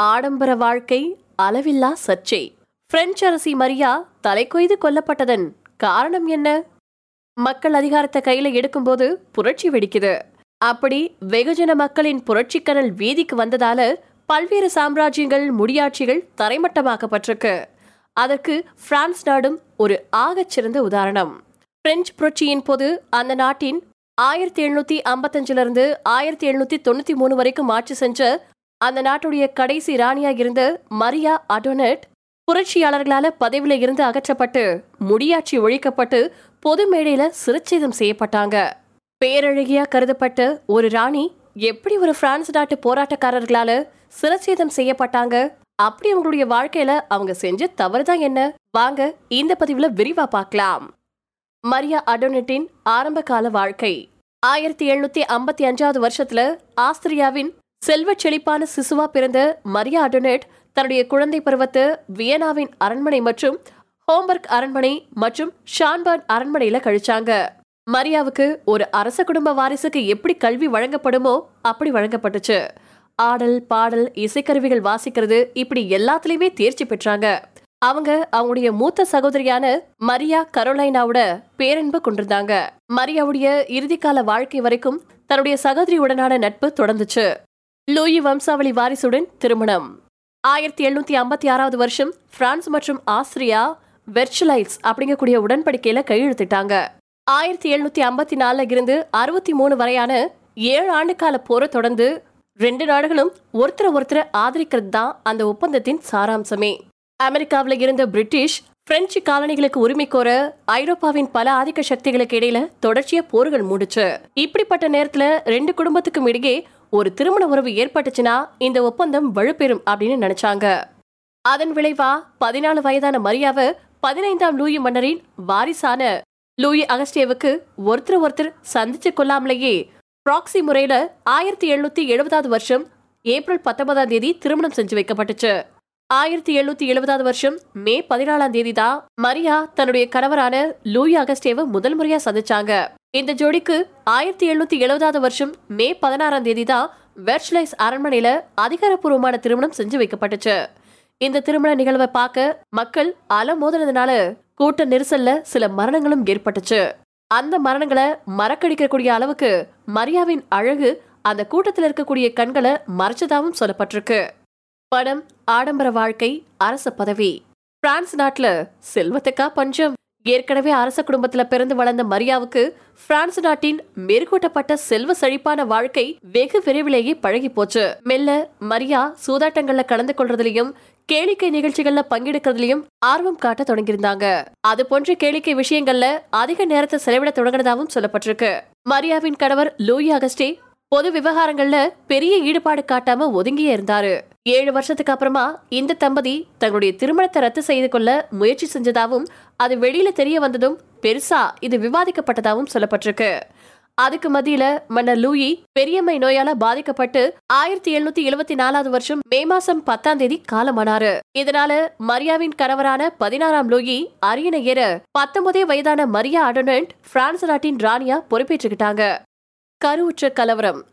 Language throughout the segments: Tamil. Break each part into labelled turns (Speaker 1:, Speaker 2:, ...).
Speaker 1: ஆடம்பர வாழ்க்கை அளவில்லா சர்ச்சை. பிரெஞ்சு அரசி மரியா தலை கொய்து கொல்லப்பட்டதன் காரணம் என்ன? மக்கள் அதிகாரத்தை கையில எடுக்கும்போது புரட்சி வெடிக்குது. அப்படி வெகுஜன மக்களின் புரட்சிக்கனல் வீதிக்கு வந்ததால பல்வேறு சாம்ராஜ்யங்கள் முடியாட்சிகள் தரைமட்டமாக்கப்பட்டிருக்கு. அதற்கு பிரான்ஸ் நாடும் ஒரு ஆகச்சிறந்த உதாரணம். பிரெஞ்சு புரட்சியின் போது அந்த நாட்டின் ஆயிரத்தி எழுநூத்தி ஐம்பத்தஞ்சிலிருந்து ஆயிரத்தி எழுநூத்தி தொண்ணூத்தி மூணு வரைக்கும் ஆட்சி செஞ்ச அந்த நாட்டுடைய கடைசி ராணியாக இருந்த மரியா அடோனட் புரட்சியாளர்களால பதவியில இருந்து அகற்றப்பட்டு முடியாட்சி ஒழிக்கப்பட்டு பொது மேடையில சிறுச்சேதம் செய்யப்பட்டாங்க. பேரழகியா கருதப்பட்ட ஒரு ராணி எப்படி ஒரு பிரான்ஸ் நாட்டு போராட்டக்காரர்களால சிரச்சேதம் செய்யப்பட்டாங்க? அப்படி அவங்களுடைய வாழ்க்கையில அவங்க செஞ்ச தவறுதான் என்ன? வாங்க இந்த பதிவுல விரிவா பார்க்கலாம். மரியா அடோனட்டின் ஆரம்ப கால வாழ்க்கை. ஆயிரத்தி எழுநூத்தி ஐம்பத்தி அஞ்சாவது வருஷத்துல ஆஸ்திரியாவின் செல்வச் செழிப்பான சிசுவா பிறந்த மரியா அடோனேட் தன்னுடைய குழந்தை பருவத்தை வியனாவின் அரண்மனை மற்றும் ஹோம்பர்க் அரண்மனை மற்றும் ஷான்பர்ன் அரண்மனையில கழிச்சாங்க. மரியாவுக்கு ஒரு அரச குடும்ப வாரிசுக்கு எப்படி கல்வி வழங்கப்படுமோ அப்படி வழங்கப்பட்டுச்சு. ஆடல் பாடல் இசைக்கருவிகள் வாசிக்கிறது இப்படி எல்லாத்துலயுமே தேர்ச்சி பெற்றாங்க. அவங்க அவங்களுடைய மூத்த சகோதரியான மரியா கரோலைனாவோட பேரன்பு கொண்டிருந்தாங்க. மரியாவுடைய இறுதிக்கால வாழ்க்கை வரைக்கும் தன்னுடைய சகோதரியுடனான நட்பு தொடர்ந்துச்சு. லூயி வம்சாவளி வாரிசுடன் திருமணம். ஆயிரத்தி எழுநூத்தி ஐம்பத்தி ஆறாவது வருஷம் பிரான்ஸ் மற்றும் ஆஸ்திரியா வெர்ச்சுலைட்ஸ் அப்படிங்கக்கூடிய உடன்படிக்கையில கையெழுத்திட்டாங்க. ஆயிரத்தி எழுநூத்தி ஐம்பத்தி நாலுல இருந்து அறுபத்தி மூணு வரையான ஏழு ஆண்டுகால போரை தொடர்ந்து ரெண்டு நாடுகளும் ஒருத்தர ஒருத்தர ஆதரிக்கிறது தான் அந்த ஒப்பந்தத்தின் சாராம்சமே. அமெரிக்காவில் இருந்த பிரிட்டிஷ் பிரெஞ்சு காலனிகளுக்கு உரிமை கோர ஐரோப்பாவின் பல ஆதிக்க சக்திகளுக்கு இடையில தொடர்ச்சியா போர்கள் மூடுச்சு. இப்படிப்பட்ட நேரத்துல ரெண்டு குடும்பத்துக்கும் இடையே ஒரு திருமண உறவு ஏற்பட்டுச்சுன்னா இந்த ஒப்பந்தம் வலுப்பெறும் அப்படின்னு நினைச்சாங்க. அதன் விளைவா பதினாலு வயதான மரியாவை பதினைந்தாம் லூயி மன்னரின் வாரிசான லூயி அகஸ்டேவுக்கு ஒருத்தர் ஒருத்தர் சந்திச்சு கொள்ளாமலேயே ப்ராக்சி முறையில ஆயிரத்தி எழுநூத்தி எழுபதாவது வருஷம் ஏப்ரல் பத்தொன்பதாம் தேதி திருமணம் செஞ்சு வைக்கப்பட்டுச்சு. ஆயிரத்தி எழுநூத்தி எழுபதாவது வருஷம் மே பதினாலாம் தேதி தான் மரியா தன்னுடைய கணவரான லூயி அகஸ்டேவை முதல் முறையா சந்திச்சாங்க. இந்த ஜோடிக்கு ஆயிரத்தி எழுநூத்தி எழுபதாவது வருஷம் மே பதினாறாம் தேதி தான் வெர்ச்லைஸ் அரண்மனையில அதிகாரப்பூர்வமான திருமணம் செஞ்சு வைக்கப்பட்டுச்சு. இந்த திருமண நிகழ்வை பார்க்க மக்கள் அலமோதினதுனால கூட்ட நெரிசல்ல சில மரணங்களும் ஏற்பட்டுச்சு. அந்த மரணங்களை மறக்கடிக்கக்கூடிய அளவுக்கு மரியாவின் அழகு அந்த கூட்டத்தில் இருக்கக்கூடிய கண்களை மறைச்சதாகவும் சொல்லப்பட்டிருக்கு. படம் ஆடம்பர வாழ்க்கை அரச பதவி. பிரான்ஸ் நாட்டுல செல்வத்துக்கா பஞ்சம் ஏற்கனவே அரச குடும்பத்துல பிறந்து வளர்ந்த மரியாவுக்கு பிரான்ஸ் நாட்டின் மேற்கூட்டப்பட்ட செல்வ செழிப்பான வாழ்க்கை வெகு விரைவிலேயே பழகி போச்சு. மெல்ல மரியா சூதாட்டங்கள்ல கலந்து கொள்றதுலயும் கேளிக்கை நிகழ்ச்சிகள்ல பங்கெடுக்கிறதுலயும் ஆர்வம் காட்ட தொடங்கியிருந்தாங்க. அது போன்ற கேளிக்கை விஷயங்கள்ல அதிக நேரத்தை செலவிட தொடங்கினதாகவும் சொல்லப்பட்டிருக்கு. மரியாவின் கணவர் லூயி அகஸ்டே பொது விவகாரங்கள்ல பெரிய ஈடுபாடு காட்டாம ஒதுங்கியே இருந்தாரு. ஏழு வருஷத்துக்கு அப்புறமா இந்த தம்பதி தங்களுடைய திருமணத்தை ரத்து செய்து கொள்ள முயற்சி செஞ்சதாகவும் அது வெளியில தெரிய வந்ததும் பெருசா இது விவாதிக்கப்பட்டதாகவும் சொல்லப்பட்டிருக்கு. அதுக்கு மத்தியில மன்னர் லூயி பெரியம்மை நோயால பாதிக்கப்பட்டு ஆயிரத்தி எழுநூத்தி எழுபத்தி நாலாவது வருஷம் மே மாசம் பத்தாம் தேதி காலமானாரு. இதனால மரியாவின் கணவரான பதினாறாம் லூயி அரியணை ஏற பத்தொன்பதே வயதான மரியா அடோனண்ட் பிரான்ஸ் நாட்டின் ராணியா பொறுப்பேற்றுக்கிட்டாங்க. கருவுற்ற கலவரம்.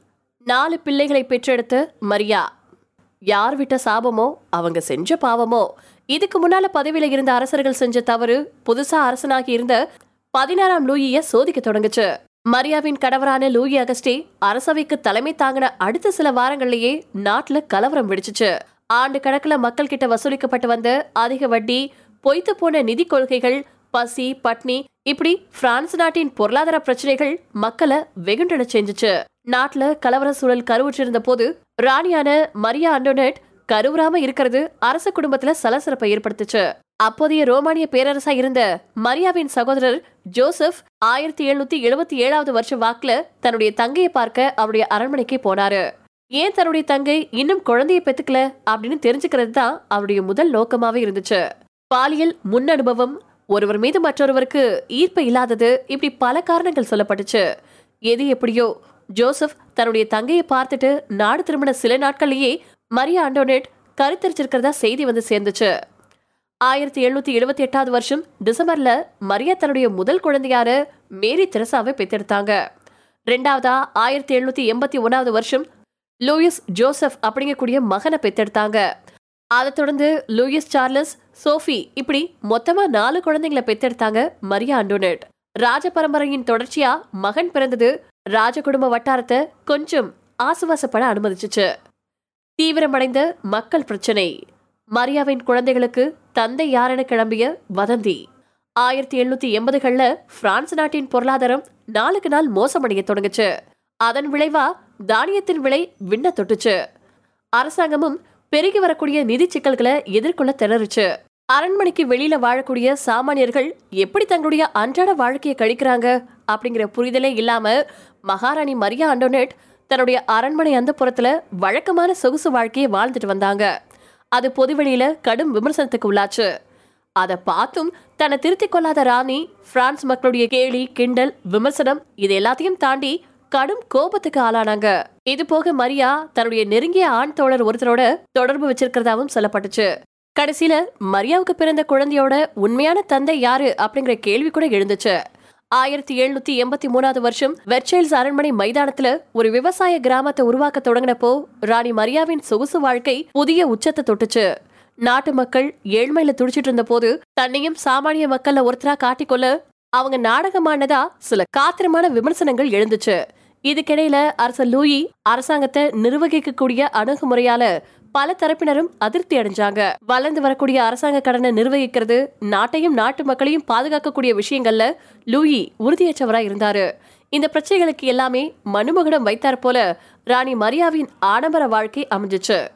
Speaker 1: நாலு பிள்ளைகளை பெற்றெடுத்த மரியா. யார் விட்ட சாபமோ அவங்க செஞ்ச பாவமோ. இதுக்கு முன்னால பதவியில இருந்த அரசர்கள் செஞ்ச தவறு புதுசா அரசனாகி இருந்த பதினாறாம் லூயிய சோதிக்க தொடங்குச்சு. மரியாவின் கணவரான லூயி அகஸ்டே அரசவைக்கு தலைமை தாங்கின அடுத்த சில வாரங்கள்லயே நாட்டுல கலவரம் வெடிச்சுச்சு. ஆண்டு கணக்குல மக்கள் கிட்ட வசூலிக்கப்பட்டு வந்த அதிக வட்டி பொய்த்து போன நிதி கொள்கைகள் பசி பட்னி இப்படி பிரான்ஸ் நாட்டின் பொருளாதார பிரச்சனைகள் மக்களை வெகுண்டன செஞ்சுச்சு. நாட்டுல கலவர சூழல் கருவுற்றிருந்த போது ராணியான மரியா அண்டோனட் கருவுறாம இருக்கிறது அரச குடும்பத்துல சலசலப்பை ஏற்படுத்துச்சு. அப்போதைய ரோமானிய பேரரசா இருந்த மரியாவின் சகோதரர் ஜோசப் ஆயிரத்தி எழுநூத்தி எழுபத்தி ஏழாவது வருஷம் வாக்குல தன்னுடைய தங்கையை பார்க்க அவருடைய அரண்மனைக்கு போனாரு. ஏன் தன்னுடைய தங்கை இன்னும் குழந்தையை பெத்துக்கல அப்படின்னு தெரிஞ்சுக்கிறது தான் அவருடைய முதல் நோக்கமாவே இருந்துச்சு. பாலியல் முன் அனுபவம் ஒருவர் மீது மற்றொருவருக்கு ஈர்ப்பு இல்லாதது இப்படி பல காரணங்கள் சொல்லப்பட்டுச்சு. எது எப்படியோ ஜோசப் தன்னுடைய தங்கையை பார்த்துட்டு நாடு திரும்பின சில நாட்கள்லேயே மரியா அண்டோனேட் கருத்தரிச்சிருக்கிறதா செய்தி வந்து சேர்ந்துச்சு. ஆயிரத்தி எழுநூத்தி எழுபத்தி எட்டாவது வருஷம் டிசம்பர்ல மரியா தன்னுடைய முதல் குழந்தையார மேரி தெரசாவை பெத்தெடுத்தாங்க ரெண்டாவதா ஆயிரத்தி எழுநூத்தி எண்பத்தி ஒன்னாவது வருஷம் லூயிஸ் ஜோசப் அப்படிங்கக்கூடிய மகனை பெத்தெடுத்தாங்க அதை தொடர்ந்து லூயிஸ் சார்லஸ் சோஃபி இப்படி மொத்தமா நாலு குழந்தைங்களை பெத்தெடுத்தாங்க மரியா அண்டோனேட் ராஜ பரம்பரையின் தொடர்ச்சியா மகன் பிறந்தது ராஜ குடும்ப வட்டாரத்தை கொஞ்சம் ஆசுவாசப்பட அனுமதிச்சுச்சு. தீவிரமடைந்த மக்கள் பிரச்சனை. மரியாவின் குழந்தைகளுக்கு தந்தை யாரென கிளம்பிய வதந்தி. ஆயிரத்தி எழுநூத்தி எண்பதுகள்ல பிரான்ஸ் நாட்டின் பொருளாதாரம் நாளுக்கு நாள் மோசமடைய தொடங்குச்சு. அதன் விளைவா தானியத்தின் விலை விண்ண தொட்டுச்சு. அரசாங்கமும் பெருகி வரக்கூடிய நிதி சிக்கல்களை எதிர்கொள்ள திணறுச்சு. அரண்மனைக்கு வெளியில வாழக்கூடிய சாமானியர்கள் எப்படி தங்களுடைய அன்றாட வாழ்க்கையை கழிக்கிறாங்க அப்படிங்கிற புரிதலே இல்லாம மகாராணி மரியா அண்டோனெட் தன்னுடைய அரண்மனை அந்த புறத்துல வழக்கமான சொகுசு வாழ்க்கையை வாழ்ந்துட்டு வந்தாங்க. அது பொதுவெளியில கடும் விமர்சனத்துக்கு உள்ளாச்சு. அதை பார்த்தும் தன்னை திருத்திக் கொள்ளாத ராணி பிரான்ஸ் மக்களுடைய கேலி கிண்டல் விமர்சனம் இது எல்லாத்தையும் தாண்டி கடும் கோபத்துக்கு ஆளானாங்க. இது போக மரியா தன்னுடைய நெருங்கிய ஆண் தோழர் ஒருத்தரோட தொடர்பு வச்சிருக்கிறதாவும் சொல்லப்பட்டுச்சு. கடைசியில மரியாவுக்கு பிறந்த குழந்தையோட உண்மையான தந்தை யாரு அப்படிங்கிற கேள்வி கூட எழுந்துச்சு. ஆயிரத்தி எழுநூத்தி எண்பத்தி மூணாவது வருஷம் வெர்ச்சைல்ஸ் அரண்மனை மைதானத்துல ஒரு விவசாய கிராமத்தை உருவாக்க தொடங்கினப்போ ராணி மரியாவின் சொகுசு வாழ்க்கை புதிய உச்சத்தை தொட்டுச்சு. நாட்டு மக்கள் ஏழ்மையில துடிச்சிட்டு இருந்த போது தன்னையும் சாமானிய மக்கள்ல ஒருத்தரா காட்டிக்கொள்ள அவங்க நாடகமானதா சில காத்திரமான விமர்சனங்கள் எழுந்துச்சு. இதுக்கிடையில அரசர் லூயி அரசாங்கத்தை நிர்வகிக்கக்கூடிய அணுகுமுறையால பல தரப்பினரும் அதிருப்தி அடைஞ்சாங்க. வளர்ந்து வரக்கூடிய அரசாங்க கடனை நிர்வகிக்கிறது நாட்டையும் நாட்டு மக்களையும் பாதுகாக்கக்கூடிய விஷயங்கள்ல லூயி உறுதியற்றவரா இருந்தாரு. இந்த பிரச்சனைகளுக்கு எல்லாமே மனுமகுடம் வைத்தார் போல ராணி மரியாவின் ஆடம்பர வாழ்க்கை அமைஞ்சிச்சு.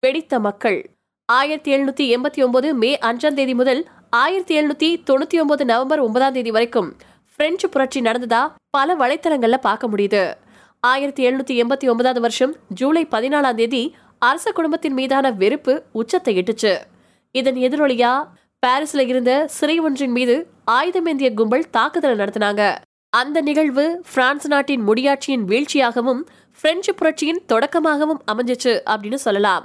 Speaker 1: வெடித்த மக்கள். ஆயிரத்தி எழுநூத்தி எண்பத்தி ஒன்பது மே அஞ்சாம் தேதி முதல் ஆயிரத்தி எழுநூத்தி தொண்ணூத்தி ஒன்பது நவம்பர் ஒன்பதாம் தேதி வரைக்கும் பிரெஞ்சு புரட்சி நடந்ததா பல வலைத்தளங்கள்ல பார்க்க முடியுது. ஆயிரத்தி எழுநூத்தி எண்பத்தி ஒன்பதாவது வருஷம் ஜூலை பதினாலாம் தேதி அரச குடும்பத்தின் மீதான வெறுப்பு உச்சத்தை எட்டுச்சு. இதன் எதிரொலியா பாரிஸ்ல இருந்த சிறை ஒன்றின் மீது ஆயுதமேந்திய கும்பல் தாக்குதல் நடத்தினாங்க. அந்த நிகழ்வு பிரான்ஸ் நாட்டின் முடியாட்சியின் வீழ்ச்சியாகவும் பிரெஞ்சு புரட்சியின் தொடக்கமாகவும் அமைஞ்சிச்சு அப்படின்னு சொல்லலாம்.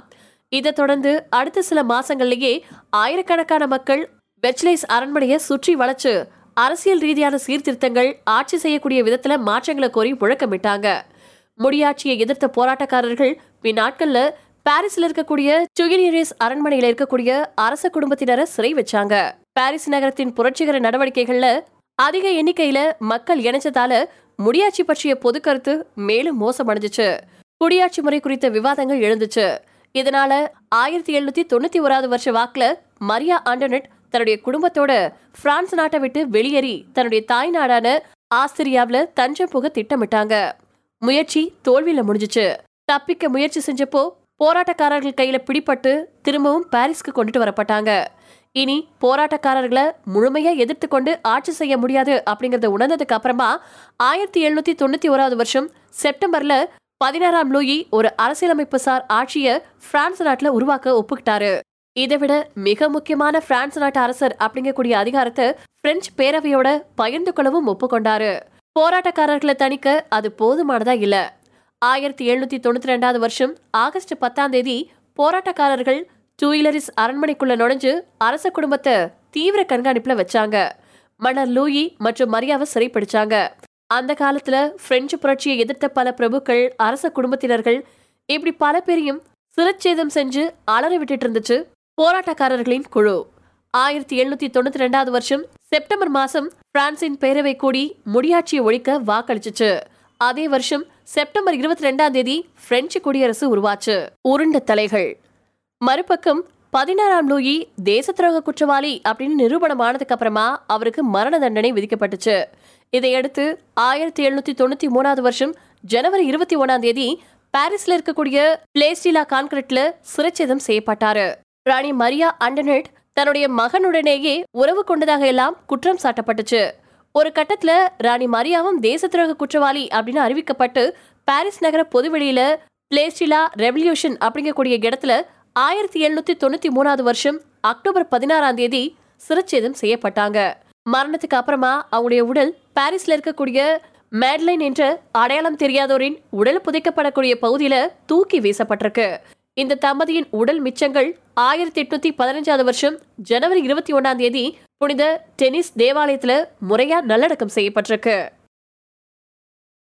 Speaker 1: இதை தொடர்ந்து அடுத்த சில மாசங்கள்லேயே ஆயிரக்கணக்கான மக்கள் வெச்லேஸ் அரண்மனையை சுற்றி வளைச்சு அரசியல் ரீதியான சீர்திருத்தங்கள் ஆட்சி செய்யக்கூடிய விதத்துல மாற்றங்களை கோரி முழக்கமிட்டாங்க. முடியாட்சியை எதிர்த்த போராட்டக்காரர்கள் இந்நாட்கள்ல பாரிஸ்ல இருக்கக்கூடிய சுகினியரேஸ் அரண்மனையில இருக்கக்கூடிய அரச குடும்பத்தினரை சிறை வச்சாங்க. பாரிஸ் நகரத்தின் புரட்சிகர நடவடிக்கைகள்ல அதிக எண்ணிக்கையில மக்கள் இணைச்சதால முடியாட்சி பற்றிய பொது கருத்து மேலும் மோசமடைஞ்சிச்சு. குடியாட்சி முறை குறித்த விவாதங்கள் எழுந்துச்சு. இதனால ஆயிரத்தி எழுநூத்தி தொண்ணூத்தி ஓராவது வருஷ வாக்குல மரியா ஆண்டனட் தன்னுடைய குடும்பத்தோட பிரான்ஸ் நாட்டை விட்டு வெளியேறி தன்னுடைய தாய் நாடான ஆஸ்திரியாவுல தஞ்சம் புக திட்டமிட்டாங்க. முயற்சி தோல்வியில முடிஞ்சுச்சு. தப்பிக்க முயற்சி செஞ்சப்போ போராட்டக்காரர்கள் கையில பிடிப்பட்டு திரும்பவும் பாரிஸ்க்கு கொண்டுட்டு வரப்பட்டாங்க. இனி போராட்டக்காரர்களை முழுமையா எதிர்த்து கொண்டு ஆட்சி செய்ய முடியாது அப்படிங்கறத உணர்ந்ததுக்கு அப்புறமா ஆயிரத்தி எழுநூத்தி தொண்ணூத்தி ஓராவது வருஷம் செப்டம்பர்ல பதினாறாம் லூயி ஒரு அரசியலமைப்பு சார் ஆட்சியை பிரான்ஸ் நாட்டில் உருவாக்க ஒப்புக்கிட்டாரு. இதை விட மிக முக்கியமான பிரான்ஸ் நாட்டு அரசர் அப்படிங்கக்கூடிய அதிகாரத்தை பிரெஞ்சு பேரவையோட பகிர்ந்து கொள்ளவும் ஒப்புக்கொண்டாரு. போராட்டக்காரர்களை தணிக்க அது போதுமானதா இல்லை. ஆயிரத்தி எழுநூத்தி தொண்ணூத்தி ரெண்டாவது வருஷம் ஆகஸ்ட் பத்தாம் தேதி போராட்டக்காரர்கள் டூயிலரிஸ் அரண்மனைக்குள்ள நுழைஞ்சு அரச குடும்பத்தை தீவிர கண்காணிப்புல வச்சாங்க. மன்னர் லூயி மற்றும் மரியாவை சிறைப்பிடிச்சாங்க. அந்த காலத்துல பிரெஞ்சு புரட்சியை எதிர்த்த பல பிரபுக்கள் அரச குடும்பத்தினர்கள் இப்படி பல பேரையும் சிரச்சேதம் செஞ்சு அலற விட்டுட்டு இருந்துச்சு போராட்டக்காரர்களின் குழு. ஆயிரத்தி எழுநூத்தி தொண்ணூத்தி ரெண்டாவது வருஷம் செப்டம்பர் மாசம் பிரான்சின் பேரவை கூடி முடியாட்சியை ஒழிக்க வாக்களிச்சுச்சு. அதே வருஷம் செப்டம்பர் இருபத்தி ரெண்டாம் தேதி பிரெஞ்சு குடியரசு உருவாச்சு. உருண்ட தலைகள். மறுபக்கம் பதினாறாம் லூயி தேச துரோக குற்றவாளி அப்படின்னு நிரூபணம் ஆனதுக்கு அப்புறமா அவருக்கு மரண தண்டனை விதிக்கப்பட்டுச்சு. இதையடுத்து ஆயிரத்தி எழுநூத்தி தொண்ணூத்தி மூணாவது வருஷம் ஜனவரி இருபத்தி ஒன்னாம் தேதி பாரிஸ்ல இருக்கக்கூடிய பிளேஸ்டிலா கான்கிரீட்ல சிறைச்சேதம் செய்யப்பட்டாரு. ராணி மரியா அண்டனட் தன்னுடைய மகனுடனேயே உறவு கொண்டதாக எல்லாம் குற்றம் சாட்டப்பட்டுச்சு. ஒரு கட்டத்துல ராணி மரியாவும் தேச துரோக குற்றவாளி அப்படின்னு அறிவிக்கப்பட்டு பாரிஸ் நகர பொதுவெளியில பிளேஸ்டிலா ரெவல்யூஷன் அப்படிங்கக்கூடிய இடத்துல ஆயிரத்தி எழுநூத்தி தொண்ணூத்தி மூணாவது வருஷம் அக்டோபர் பதினாறாம் தேதி சிரச்சேதம் செய்யப்பட்டாங்க. மரணத்துக்கு அப்புறமா அவங்களுடைய உடல் பாரிஸ்ல இருக்கக்கூடிய மேட்லைன் என்ற அடையாளம் தெரியாதோரின் உடல் புதைக்கப்படக்கூடிய பகுதியில தூக்கி வீசப்பட்டிருக்கு. இந்த தம்பதியின் உடல் மிச்சங்கள் ஆயிரத்தி எட்நூத்தி பதினஞ்சாவது வருஷம் ஜனவரி இருபத்தி ஒன்னாம் தேதி புனித டென்னிஸ் தேவாலயத்துல முறையாக நல்லடக்கம் செய்யப்பட்டிருக்கு.